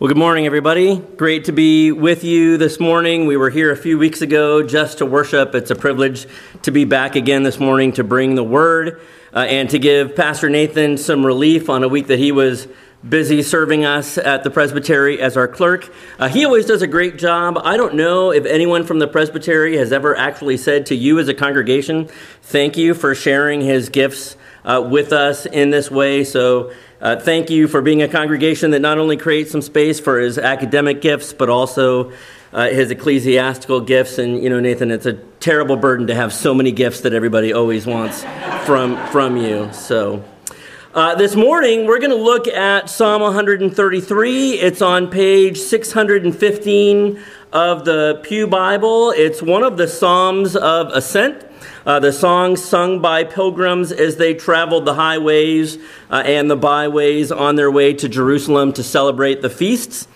Well, good morning, everybody. Great to be with you this morning. We were here a few weeks ago just to worship. It's a privilege to be back again this morning to bring the word uh, and to give Pastor Nathan some relief on a week that he was busy serving us at the presbytery as our clerk. Uh, he always does a great job. I don't know if anyone from the presbytery has ever actually said to you as a congregation, thank you for sharing his gifts uh, with us in this way. So, uh, thank you for being a congregation that not only creates some space for his academic gifts, but also uh, his ecclesiastical gifts. And, you know, Nathan, it's a terrible burden to have so many gifts that everybody always wants from, from you. So, uh, this morning, we're going to look at Psalm 133. It's on page 615 of the Pew Bible. It's one of the Psalms of Ascent. Uh, the songs sung by pilgrims as they traveled the highways uh, and the byways on their way to Jerusalem to celebrate the feasts.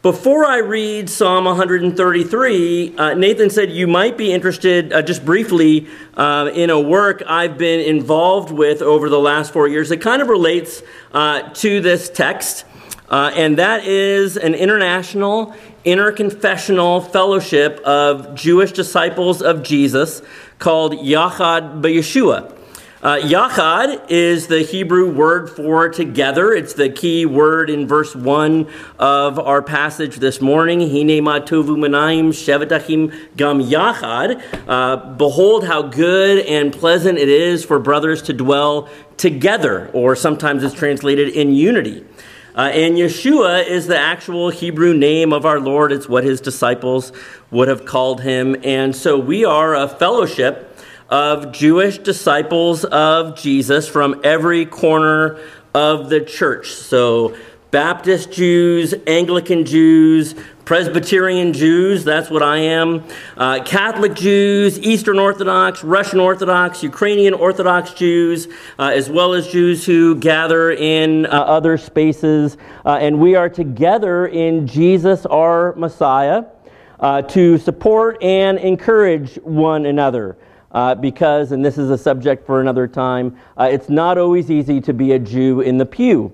Before I read Psalm 133, uh, Nathan said you might be interested, uh, just briefly, uh, in a work I've been involved with over the last four years that kind of relates uh, to this text. Uh, and that is an international interconfessional fellowship of Jewish disciples of Jesus called Yachad B'Yeshua. Uh, Yachad is the Hebrew word for together. It's the key word in verse 1 of our passage this morning. Hine matovu manayim shevetachim gam yachad. Uh, behold how good and pleasant it is for brothers to dwell together, or sometimes it's translated in unity. Uh, and Yeshua is the actual Hebrew name of our Lord. It's what his disciples would have called him. And so we are a fellowship of Jewish disciples of Jesus from every corner of the church. So Baptist Jews, Anglican Jews, Presbyterian Jews, that's what I am, uh, Catholic Jews, Eastern Orthodox, Russian Orthodox, Ukrainian Orthodox Jews, uh, as well as Jews who gather in uh, other spaces. Uh, and we are together in Jesus, our Messiah, uh, to support and encourage one another. Uh, because, and this is a subject for another time, it's not always easy to be a Jew in the pew.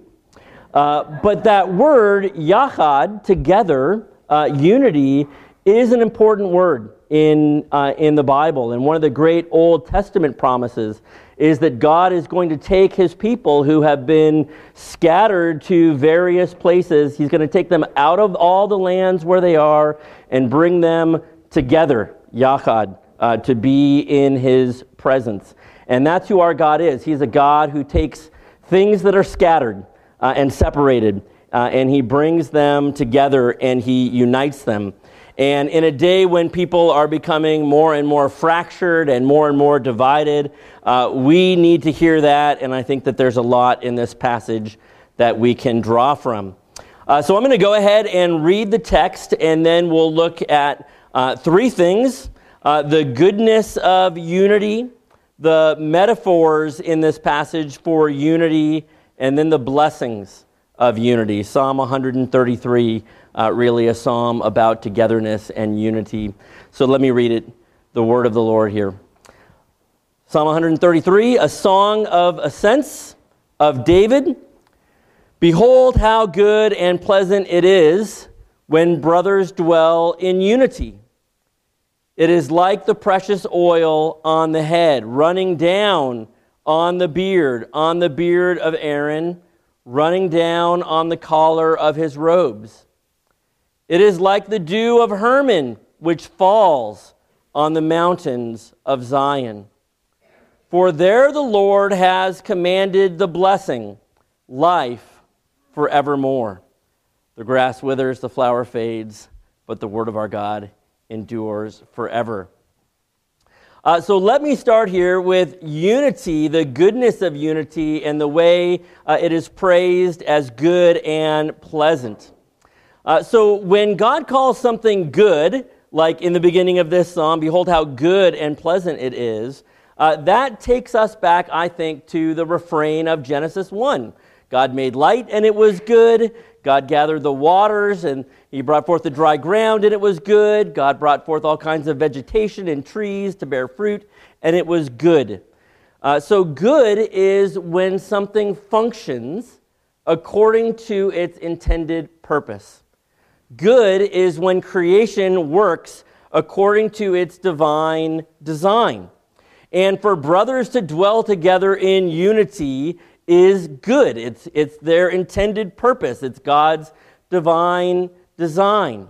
but that word, yachad, together, uh, unity is an important word in, uh, in the Bible. And one of the great Old Testament promises is that God is going to take his people who have been scattered to various places, he's going to take them out of all the lands where they are and bring them together, Yachad, uh, to be in his presence. And that's who our God is. He's a God who takes things that are scattered uh, and separated uh, and he brings them together and he unites them. And in a day when people are becoming more and more fractured and more and more divided, uh, we need to hear that, and I think that there's a lot in this passage that we can draw from. Uh, so I'm going to go ahead and read the text, and then we'll look at uh, three things uh, the goodness of unity, the metaphors in this passage for unity, and then the blessings of unity. Psalm 133, uh, really a psalm about togetherness and unity. So let me read it, the word of the Lord here. Psalm 133, a song of ascents of David. Behold, how good and pleasant it is when brothers dwell in unity. It is like the precious oil on the head, running down on the beard, on the beard of Aaron running down on the collar of his robes. It is like the dew of Hermon, which falls on the mountains of Zion. For there the Lord has commanded the blessing, life forevermore. The grass withers, the flower fades, but the word of our God endures forever. Uh, so let me start here with unity, the goodness of unity, and the way uh, it is praised as good and pleasant. Uh, so when God calls something good, like in the beginning of this psalm, behold how good and pleasant it is, uh, that takes us back, I think, to the refrain of Genesis 1. God made light and it was good. God gathered the waters and he brought forth the dry ground and it was good. God brought forth all kinds of vegetation and trees to bear fruit and it was good. Uh, so, good is when something functions according to its intended purpose. Good is when creation works according to its divine design. And for brothers to dwell together in unity is good. It's, it's their intended purpose, it's God's divine design.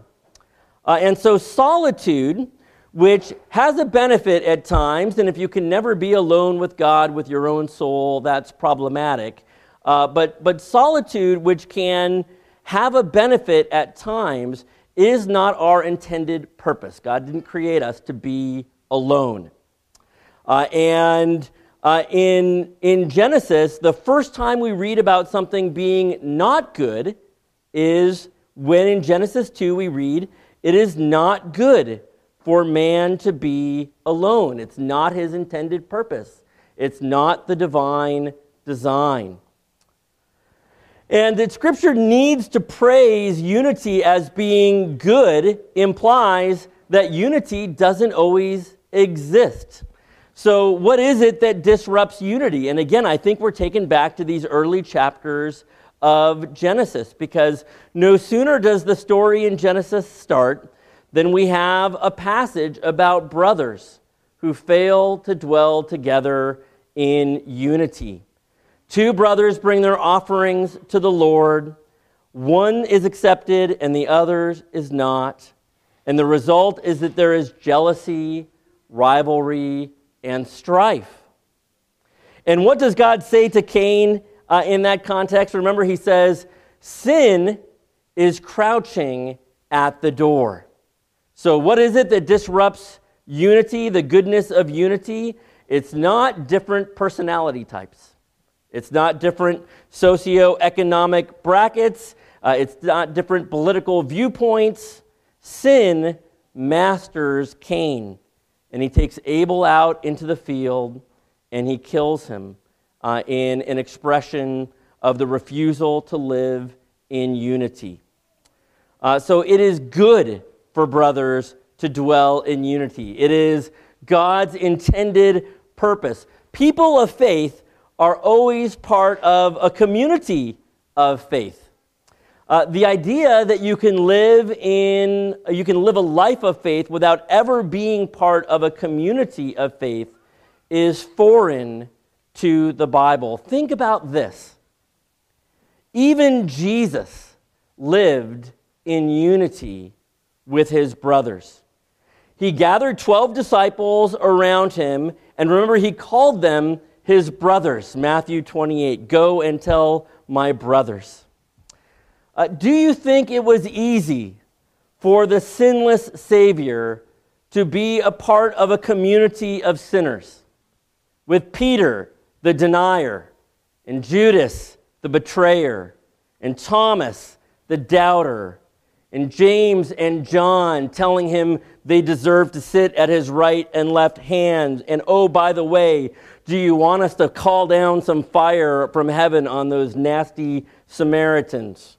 Uh, and so, solitude, which has a benefit at times, and if you can never be alone with God with your own soul, that's problematic. Uh, but, but solitude, which can have a benefit at times, is not our intended purpose. God didn't create us to be alone. Uh, and uh, in, in Genesis, the first time we read about something being not good is when in Genesis 2 we read, It is not good for man to be alone. It's not his intended purpose, it's not the divine design. And that Scripture needs to praise unity as being good implies that unity doesn't always exist. So, what is it that disrupts unity? And again, I think we're taken back to these early chapters of Genesis because no sooner does the story in Genesis start than we have a passage about brothers who fail to dwell together in unity. Two brothers bring their offerings to the Lord. One is accepted and the other is not. And the result is that there is jealousy, rivalry, and strife. And what does God say to Cain uh, in that context? Remember, he says, Sin is crouching at the door. So, what is it that disrupts unity, the goodness of unity? It's not different personality types. It's not different socioeconomic brackets. Uh, it's not different political viewpoints. Sin masters Cain, and he takes Abel out into the field and he kills him uh, in an expression of the refusal to live in unity. Uh, so it is good for brothers to dwell in unity. It is God's intended purpose. People of faith are always part of a community of faith. Uh, the idea that you can live in you can live a life of faith without ever being part of a community of faith is foreign to the Bible. Think about this. Even Jesus lived in unity with his brothers. He gathered 12 disciples around him, and remember, he called them his brothers. Matthew 28 Go and tell my brothers. Uh, do you think it was easy for the sinless Savior to be a part of a community of sinners? With Peter, the denier, and Judas, the betrayer, and Thomas, the doubter, and James and John telling him they deserve to sit at his right and left hand. And oh, by the way, do you want us to call down some fire from heaven on those nasty Samaritans?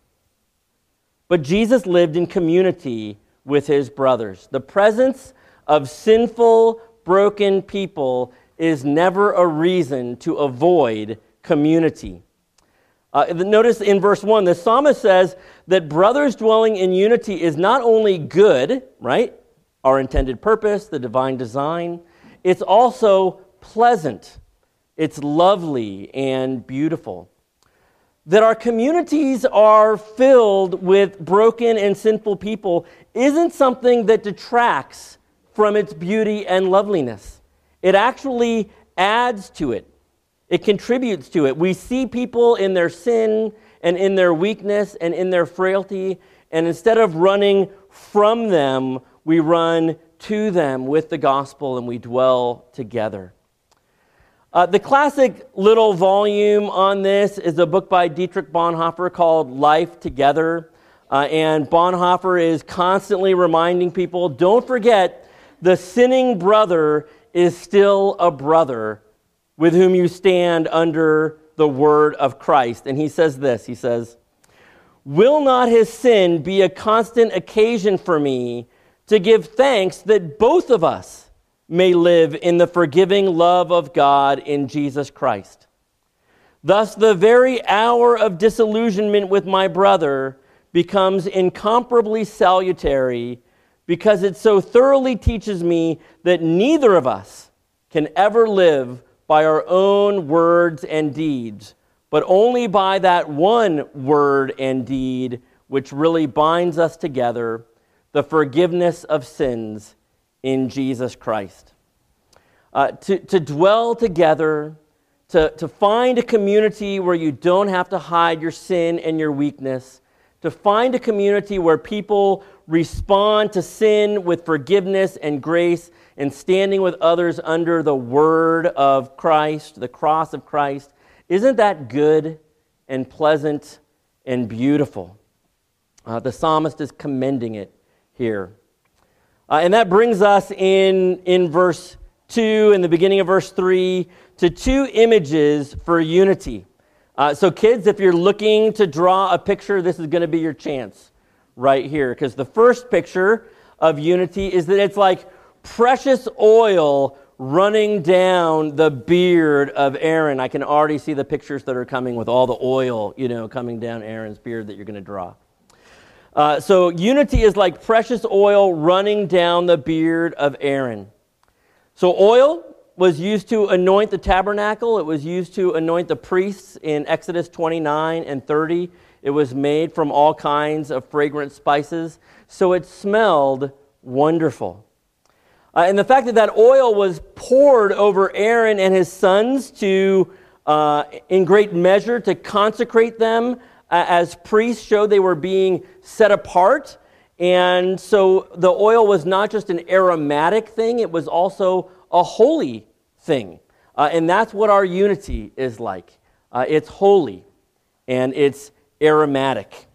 But Jesus lived in community with his brothers. The presence of sinful, broken people is never a reason to avoid community. Uh, notice in verse 1, the psalmist says that brothers dwelling in unity is not only good, right? Our intended purpose, the divine design, it's also pleasant, it's lovely and beautiful. That our communities are filled with broken and sinful people isn't something that detracts from its beauty and loveliness. It actually adds to it, it contributes to it. We see people in their sin and in their weakness and in their frailty, and instead of running from them, we run to them with the gospel and we dwell together. Uh, the classic little volume on this is a book by Dietrich Bonhoeffer called Life Together. Uh, and Bonhoeffer is constantly reminding people don't forget, the sinning brother is still a brother with whom you stand under the word of Christ. And he says this He says, Will not his sin be a constant occasion for me to give thanks that both of us may live in the forgiving love of God in Jesus Christ. Thus, the very hour of disillusionment with my brother becomes incomparably salutary because it so thoroughly teaches me that neither of us can ever live by our own words and deeds, but only by that one word and deed which really binds us together the forgiveness of sins in Jesus Christ. Uh, to, to dwell together, to, to find a community where you don't have to hide your sin and your weakness, to find a community where people respond to sin with forgiveness and grace and standing with others under the word of Christ, the cross of Christ. Isn't that good and pleasant and beautiful? Uh, the psalmist is commending it here. Uh, and that brings us in, in verse 2, in the beginning of verse 3, to two images for unity. Uh, so, kids, if you're looking to draw a picture, this is going to be your chance right here. Because the first picture of unity is that it's like precious oil running down the beard of Aaron. I can already see the pictures that are coming with all the oil, you know, coming down Aaron's beard that you're going to draw. Uh, so unity is like precious oil running down the beard of Aaron. So oil was used to anoint the tabernacle. It was used to anoint the priests in Exodus 29 and 30. It was made from all kinds of fragrant spices. So it smelled wonderful. Uh, and the fact that that oil was poured over Aaron and his sons to, uh, in great measure, to consecrate them as priests showed they were being set apart. And so the oil was not just an aromatic thing, it was also a holy thing. Uh, and that's what our unity is like uh, it's holy and it's aromatic.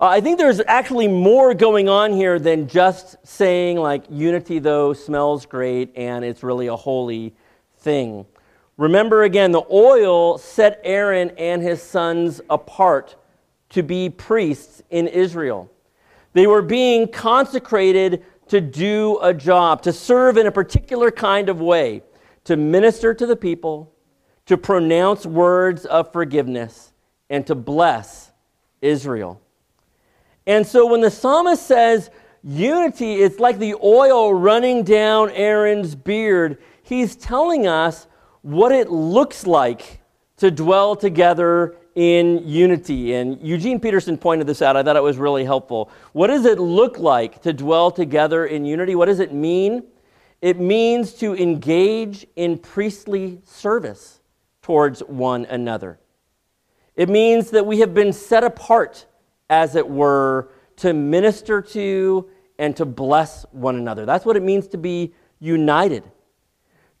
Uh, I think there's actually more going on here than just saying, like, unity, though, smells great and it's really a holy thing. Remember again, the oil set Aaron and his sons apart to be priests in Israel. They were being consecrated to do a job, to serve in a particular kind of way, to minister to the people, to pronounce words of forgiveness, and to bless Israel. And so when the psalmist says unity, it's like the oil running down Aaron's beard, he's telling us what it looks like to dwell together in unity. And Eugene Peterson pointed this out. I thought it was really helpful. What does it look like to dwell together in unity? What does it mean? It means to engage in priestly service towards one another. It means that we have been set apart as it were, to minister to and to bless one another. That's what it means to be united.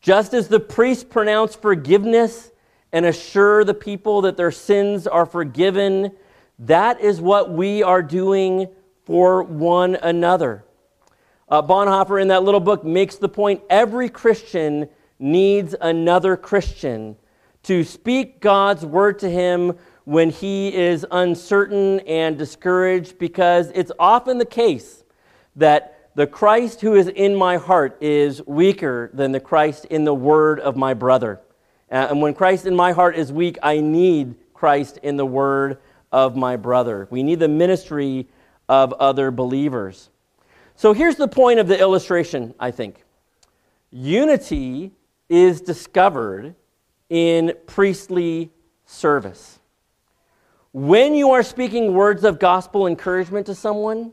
Just as the priests pronounce forgiveness and assure the people that their sins are forgiven, that is what we are doing for one another. Uh, Bonhoeffer, in that little book, makes the point every Christian needs another Christian to speak God's word to him when he is uncertain and discouraged because it's often the case that the Christ who is in my heart is weaker than the Christ in the word of my brother. Uh, and when Christ in my heart is weak, I need Christ in the word of my brother. We need the ministry of other believers. So here's the point of the illustration, I think. Unity is discovered in priestly service. When you are speaking words of gospel encouragement to someone,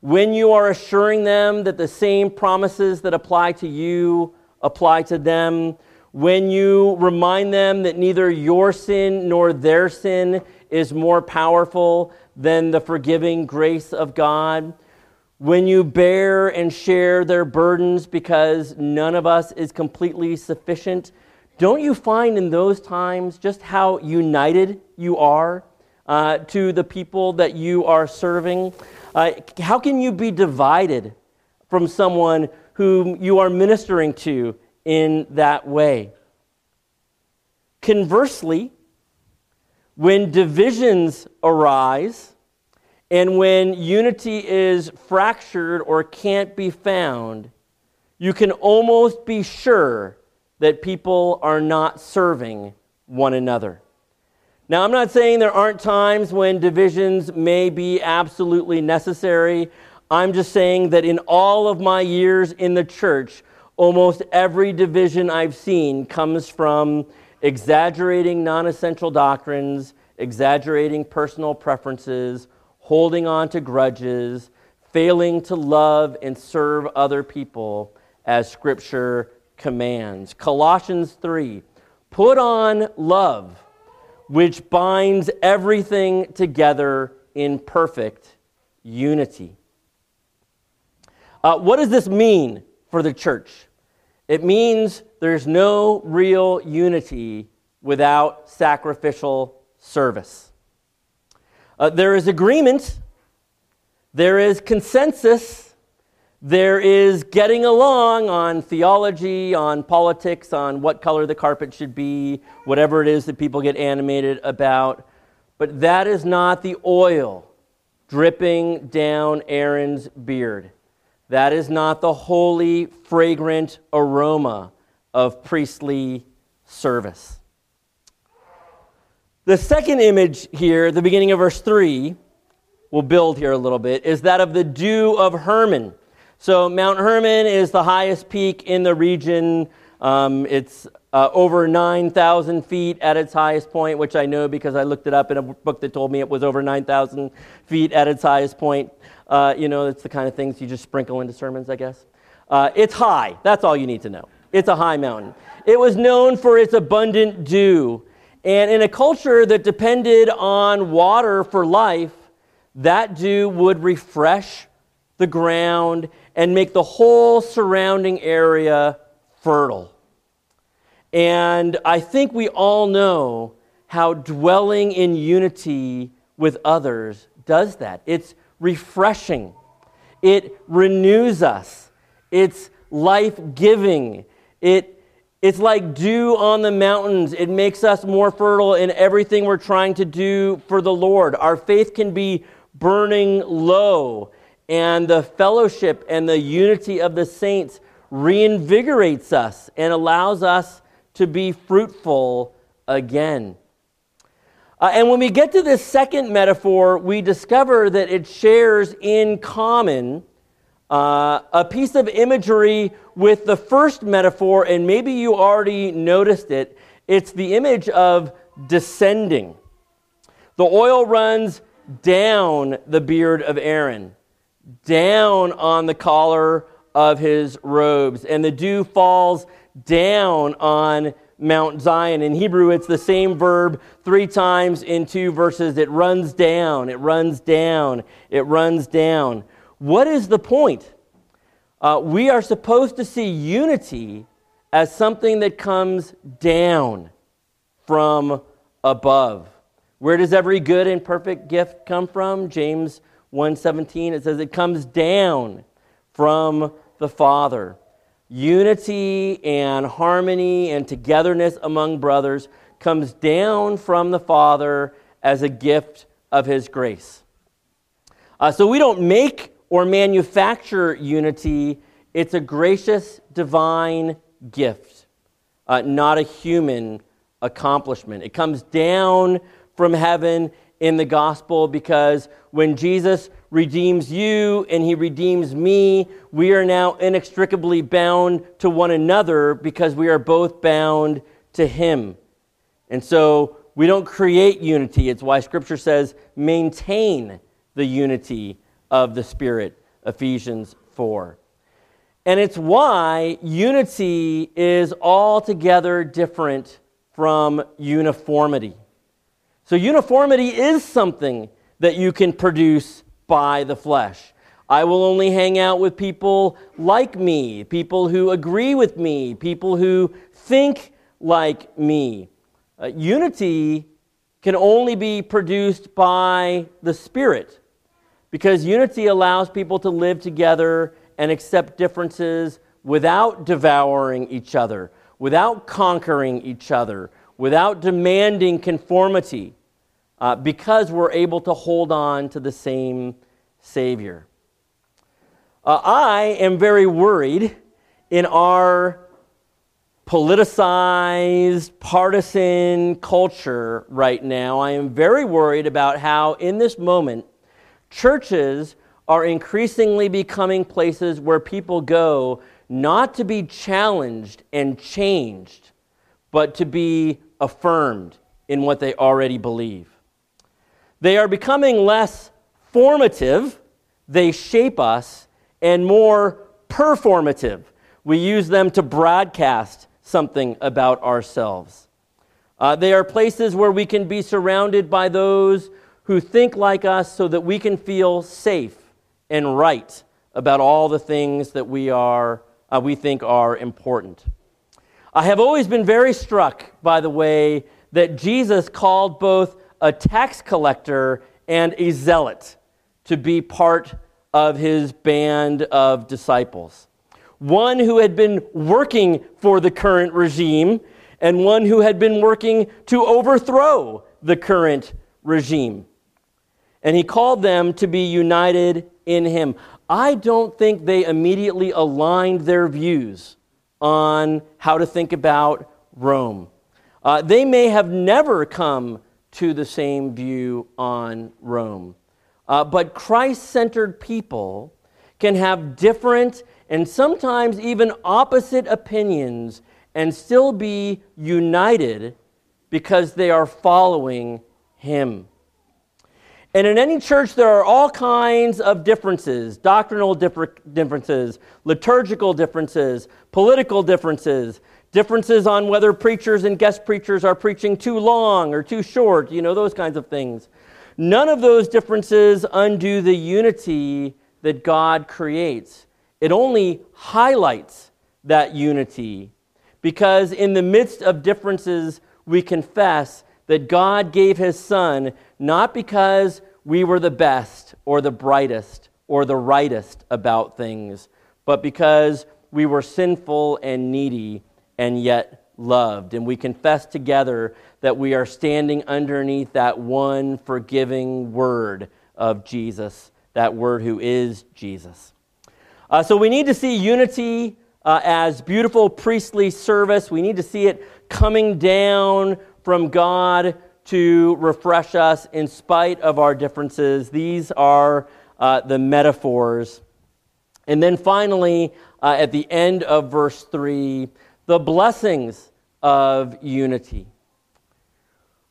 when you are assuring them that the same promises that apply to you apply to them, when you remind them that neither your sin nor their sin is more powerful than the forgiving grace of God, when you bear and share their burdens because none of us is completely sufficient, don't you find in those times just how united you are? uh, to the people that you are serving? Uh, how can you be divided from someone whom you are ministering to in that way? Conversely, when divisions arise and when unity is fractured or can't be found, you can almost be sure that people are not serving one another. Now, I'm not saying there aren't times when divisions may be absolutely necessary. I'm just saying that in all of my years in the church, almost every division I've seen comes from exaggerating non essential doctrines, exaggerating personal preferences, holding on to grudges, failing to love and serve other people as Scripture commands. Colossians 3 Put on love which binds everything together in perfect unity. Uh, what does this mean for the church? It means there's no real unity without sacrificial service. Uh, there is agreement, there is consensus there is getting along on theology, on politics, on what color the carpet should be, whatever it is that people get animated about. But that is not the oil dripping down Aaron's beard. That is not the holy, fragrant aroma of priestly service. The second image here, the beginning of verse 3, we'll build here a little bit, is that of the dew of Hermon. So, Mount Hermon is the highest peak in the region. Um, it's uh, over 9,000 feet at its highest point, which I know because I looked it up in a book that told me it was over 9,000 feet at its highest point. Uh, you know, it's the kind of things you just sprinkle into sermons, I guess. Uh, it's high. That's all you need to know. It's a high mountain. It was known for its abundant dew. And in a culture that depended on water for life, that dew would refresh the ground and make the whole surrounding area fertile. And I think we all know how dwelling in unity with others does that. It's refreshing, it renews us, it's life giving. It it's like dew on the mountains. It makes us more fertile in everything we're trying to do for the Lord. Our faith can be burning low and the fellowship and the unity of the saints reinvigorates us and allows us to be fruitful again. Uh, and when we get to this second metaphor, we discover that it shares in common uh, a piece of imagery with the first metaphor, and maybe you already noticed it. It's the image of descending. The oil runs down the beard of Aaron down on the collar of his robes, and the dew falls down on Mount Zion. In Hebrew, it's the same verb three times in two verses. It runs down, it runs down, it runs down. What is the point? Uh, we are supposed to see unity as something that comes down from above. Where does every good and perfect gift come from? James 117 it says it comes down from the father. Unity and harmony and togetherness among brothers comes down from the father as a gift of his grace. Uh, so we don't make or manufacture unity. It's a gracious divine gift uh, not a human accomplishment. It comes down from heaven in the gospel because when Jesus redeems you and he redeems me, we are now inextricably bound to one another because we are both bound to him. And so we don't create unity. It's why scripture says maintain the unity of the Spirit, Ephesians 4. And it's why unity is altogether different from uniformity. So, uniformity is something that you can produce by the flesh. I will only hang out with people like me, people who agree with me, people who think like me. Uh, unity can only be produced by the Spirit because unity allows people to live together and accept differences without devouring each other, without conquering each other, without demanding conformity uh, because we're able to hold on to the same Savior. Uh, I am very worried in our politicized, partisan culture right now, I am very worried about how, in this moment, churches are increasingly becoming places where people go not to be challenged and changed, but to be affirmed in what they already believe. They are becoming less formative, they shape us, and more performative. We use them to broadcast something about ourselves. Uh, they are places where we can be surrounded by those who think like us so that we can feel safe and right about all the things that we, are, uh, we think are important. I have always been very struck by the way that Jesus called both a tax collector and a zealot to be part of his band of disciples one who had been working for the current regime and one who had been working to overthrow the current regime. And he called them to be united in him. I don't think they immediately aligned their views on how to think about Rome. Uh, they may have never come to the same view on Rome. Uh, but Christ centered people can have different and sometimes even opposite opinions and still be united because they are following Him. And in any church, there are all kinds of differences doctrinal differences, liturgical differences, political differences, differences on whether preachers and guest preachers are preaching too long or too short, you know, those kinds of things. None of those differences undo the unity that God creates. It only highlights that unity because in the midst of differences, we confess that God gave his Son not because we were the best or the brightest or the rightest about things, but because we were sinful and needy and yet loved. And we confess together that we are standing underneath that one forgiving word of Jesus, that word who is Jesus. Uh, so we need to see unity uh, as beautiful priestly service. We need to see it coming down from God to refresh us in spite of our differences. These are uh, the metaphors. And then finally, uh, at the end of verse 3, the blessings of unity.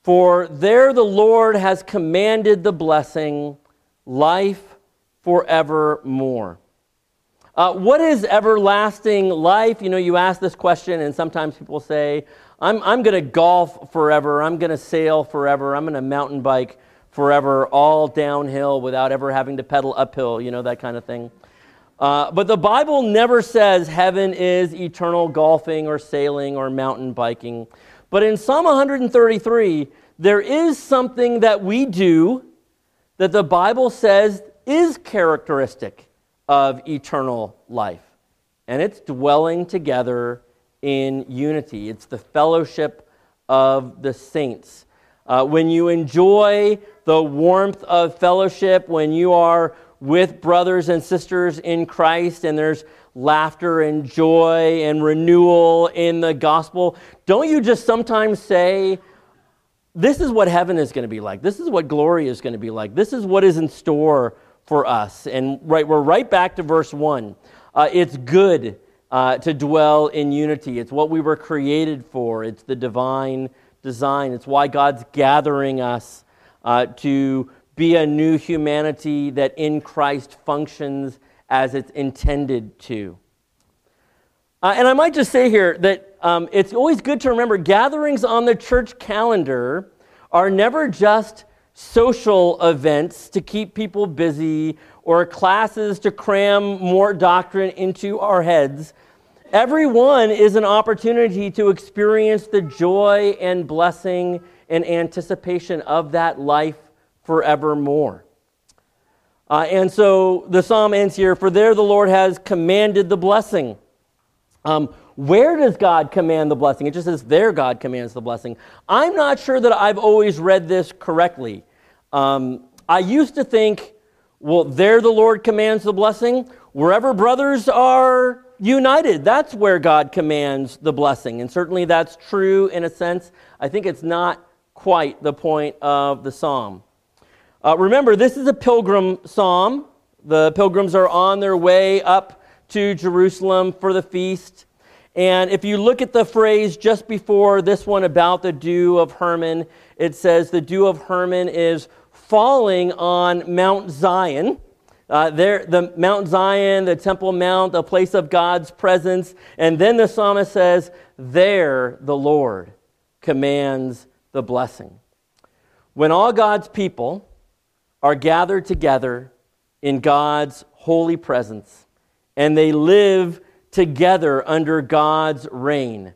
For there the Lord has commanded the blessing, life forevermore. Uh, what is everlasting life? You know, you ask this question, and sometimes people say, I'm, I'm going to golf forever, I'm going to sail forever, I'm going to mountain bike forever, all downhill without ever having to pedal uphill, you know, that kind of thing. Uh, but the Bible never says heaven is eternal golfing or sailing or mountain biking. But in Psalm 133, there is something that we do that the Bible says is characteristic of eternal life. And it's dwelling together in unity, it's the fellowship of the saints. Uh, when you enjoy the warmth of fellowship, when you are with brothers and sisters in Christ and there's laughter and joy and renewal in the gospel, don't you just sometimes say, This is what heaven is going to be like. This is what glory is going to be like. This is what is in store for us. And right, we're right back to verse 1. Uh, it's good uh, to dwell in unity. It's what we were created for, it's the divine design. It's why God's gathering us uh, to be a new humanity that in Christ functions as it's intended to. Uh, and I might just say here that um, it's always good to remember gatherings on the church calendar are never just social events to keep people busy or classes to cram more doctrine into our heads. Every one is an opportunity to experience the joy and blessing and anticipation of that life forevermore. Uh, and so the psalm ends here For there the Lord has commanded the blessing. Um, where does God command the blessing? It just says there God commands the blessing. I'm not sure that I've always read this correctly. Um, I used to think, well, there the Lord commands the blessing. Wherever brothers are united. That's where God commands the blessing. And certainly that's true in a sense. I think it's not quite the point of the psalm. Uh, remember, this is a pilgrim psalm. The pilgrims are on their way up to Jerusalem for the feast. And if you look at the phrase just before this one about the dew of Hermon, it says the dew of Hermon is falling on Mount Zion. Uh, there, the Mount Zion, the Temple Mount, the place of God's presence. And then the psalmist says, There the Lord commands the blessing. When all God's people are gathered together in God's holy presence and they live together under God's reign,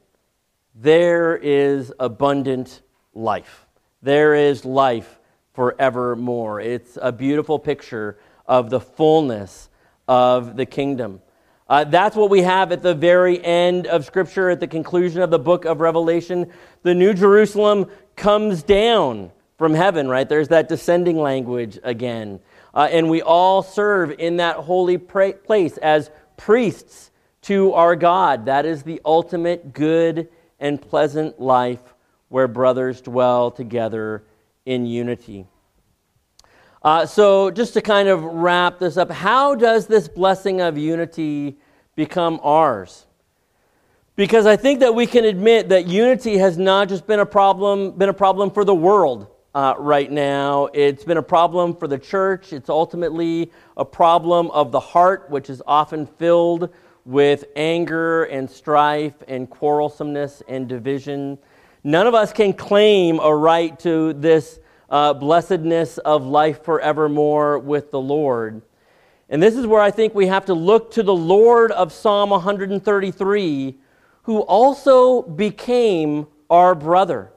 there is abundant life. There is life forevermore. It's a beautiful picture of the fullness of the kingdom. Uh, that's what we have at the very end of Scripture, at the conclusion of the book of Revelation. The New Jerusalem comes down from heaven, right? There's that descending language again. Uh, and we all serve in that holy pra- place as priests to our God. That is the ultimate good and pleasant life where brothers dwell together in unity. Uh, so, just to kind of wrap this up, how does this blessing of unity become ours? Because I think that we can admit that unity has not just been a problem, been a problem for the world uh, right now. It's been a problem for the church. It's ultimately a problem of the heart, which is often filled with anger and strife and quarrelsomeness and division. None of us can claim a right to this uh, blessedness of life forevermore with the Lord. And this is where I think we have to look to the Lord of Psalm 133, who also became our brother.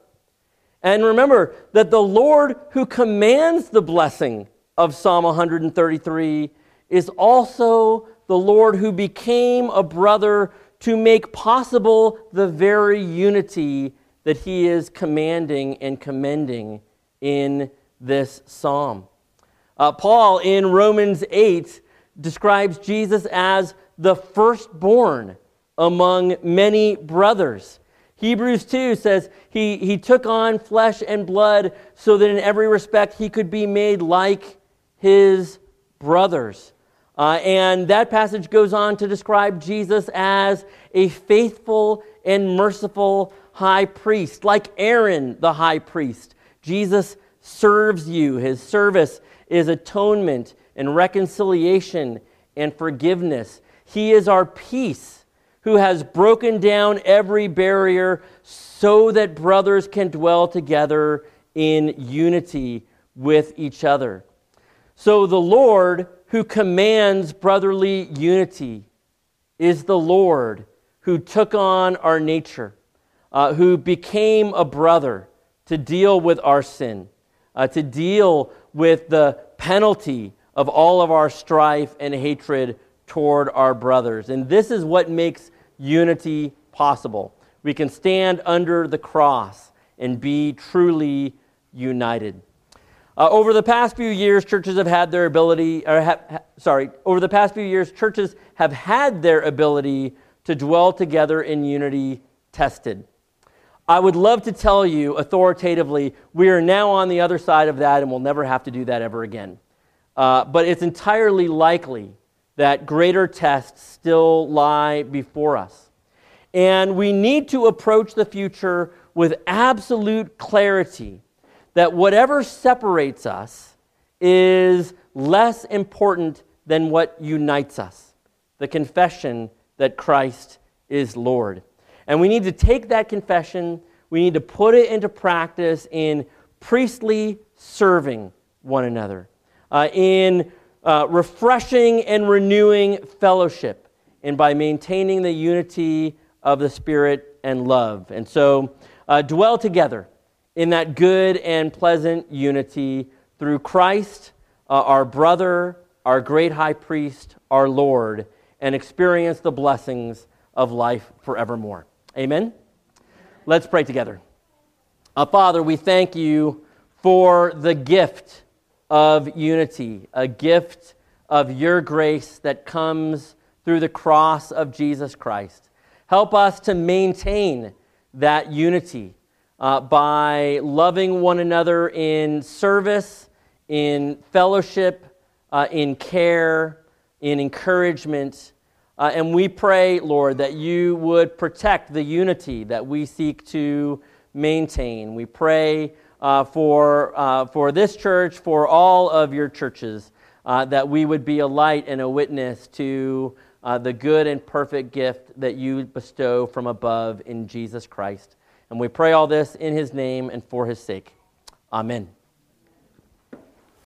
And remember that the Lord who commands the blessing of Psalm 133 is also the Lord who became a brother to make possible the very unity that he is commanding and commending in this psalm. Uh, Paul in Romans 8 describes Jesus as the firstborn among many brothers. Hebrews 2 says he, he took on flesh and blood so that in every respect he could be made like his brothers. Uh, and that passage goes on to describe Jesus as a faithful and merciful high priest, like Aaron the high priest. Jesus serves you. His service is atonement and reconciliation and forgiveness. He is our peace who has broken down every barrier so that brothers can dwell together in unity with each other. So the Lord who commands brotherly unity is the Lord who took on our nature, uh, who became a brother to deal with our sin, uh, to deal with the penalty of all of our strife and hatred toward our brothers. And this is what makes unity possible. We can stand under the cross and be truly united. Uh, over the past few years, churches have had their ability, or ha, sorry, over the past few years, churches have had their ability to dwell together in unity tested. I would love to tell you authoritatively, we are now on the other side of that and we'll never have to do that ever again. Uh, but it's entirely likely that greater tests still lie before us. And we need to approach the future with absolute clarity that whatever separates us is less important than what unites us the confession that Christ is Lord. And we need to take that confession, we need to put it into practice in priestly serving one another, uh, in uh, refreshing and renewing fellowship, and by maintaining the unity of the Spirit and love. And so, uh, dwell together in that good and pleasant unity through Christ, uh, our brother, our great high priest, our Lord, and experience the blessings of life forevermore. Amen? Let's pray together. Uh, Father, we thank you for the gift of unity, a gift of your grace that comes through the cross of Jesus Christ. Help us to maintain that unity uh, by loving one another in service, in fellowship, uh, in care, in encouragement. Uh, and we pray, Lord, that you would protect the unity that we seek to maintain. We pray uh, for, uh, for this church, for all of your churches, uh, that we would be a light and a witness to uh, the good and perfect gift that you bestow from above in Jesus Christ. And we pray all this in his name and for his sake. Amen.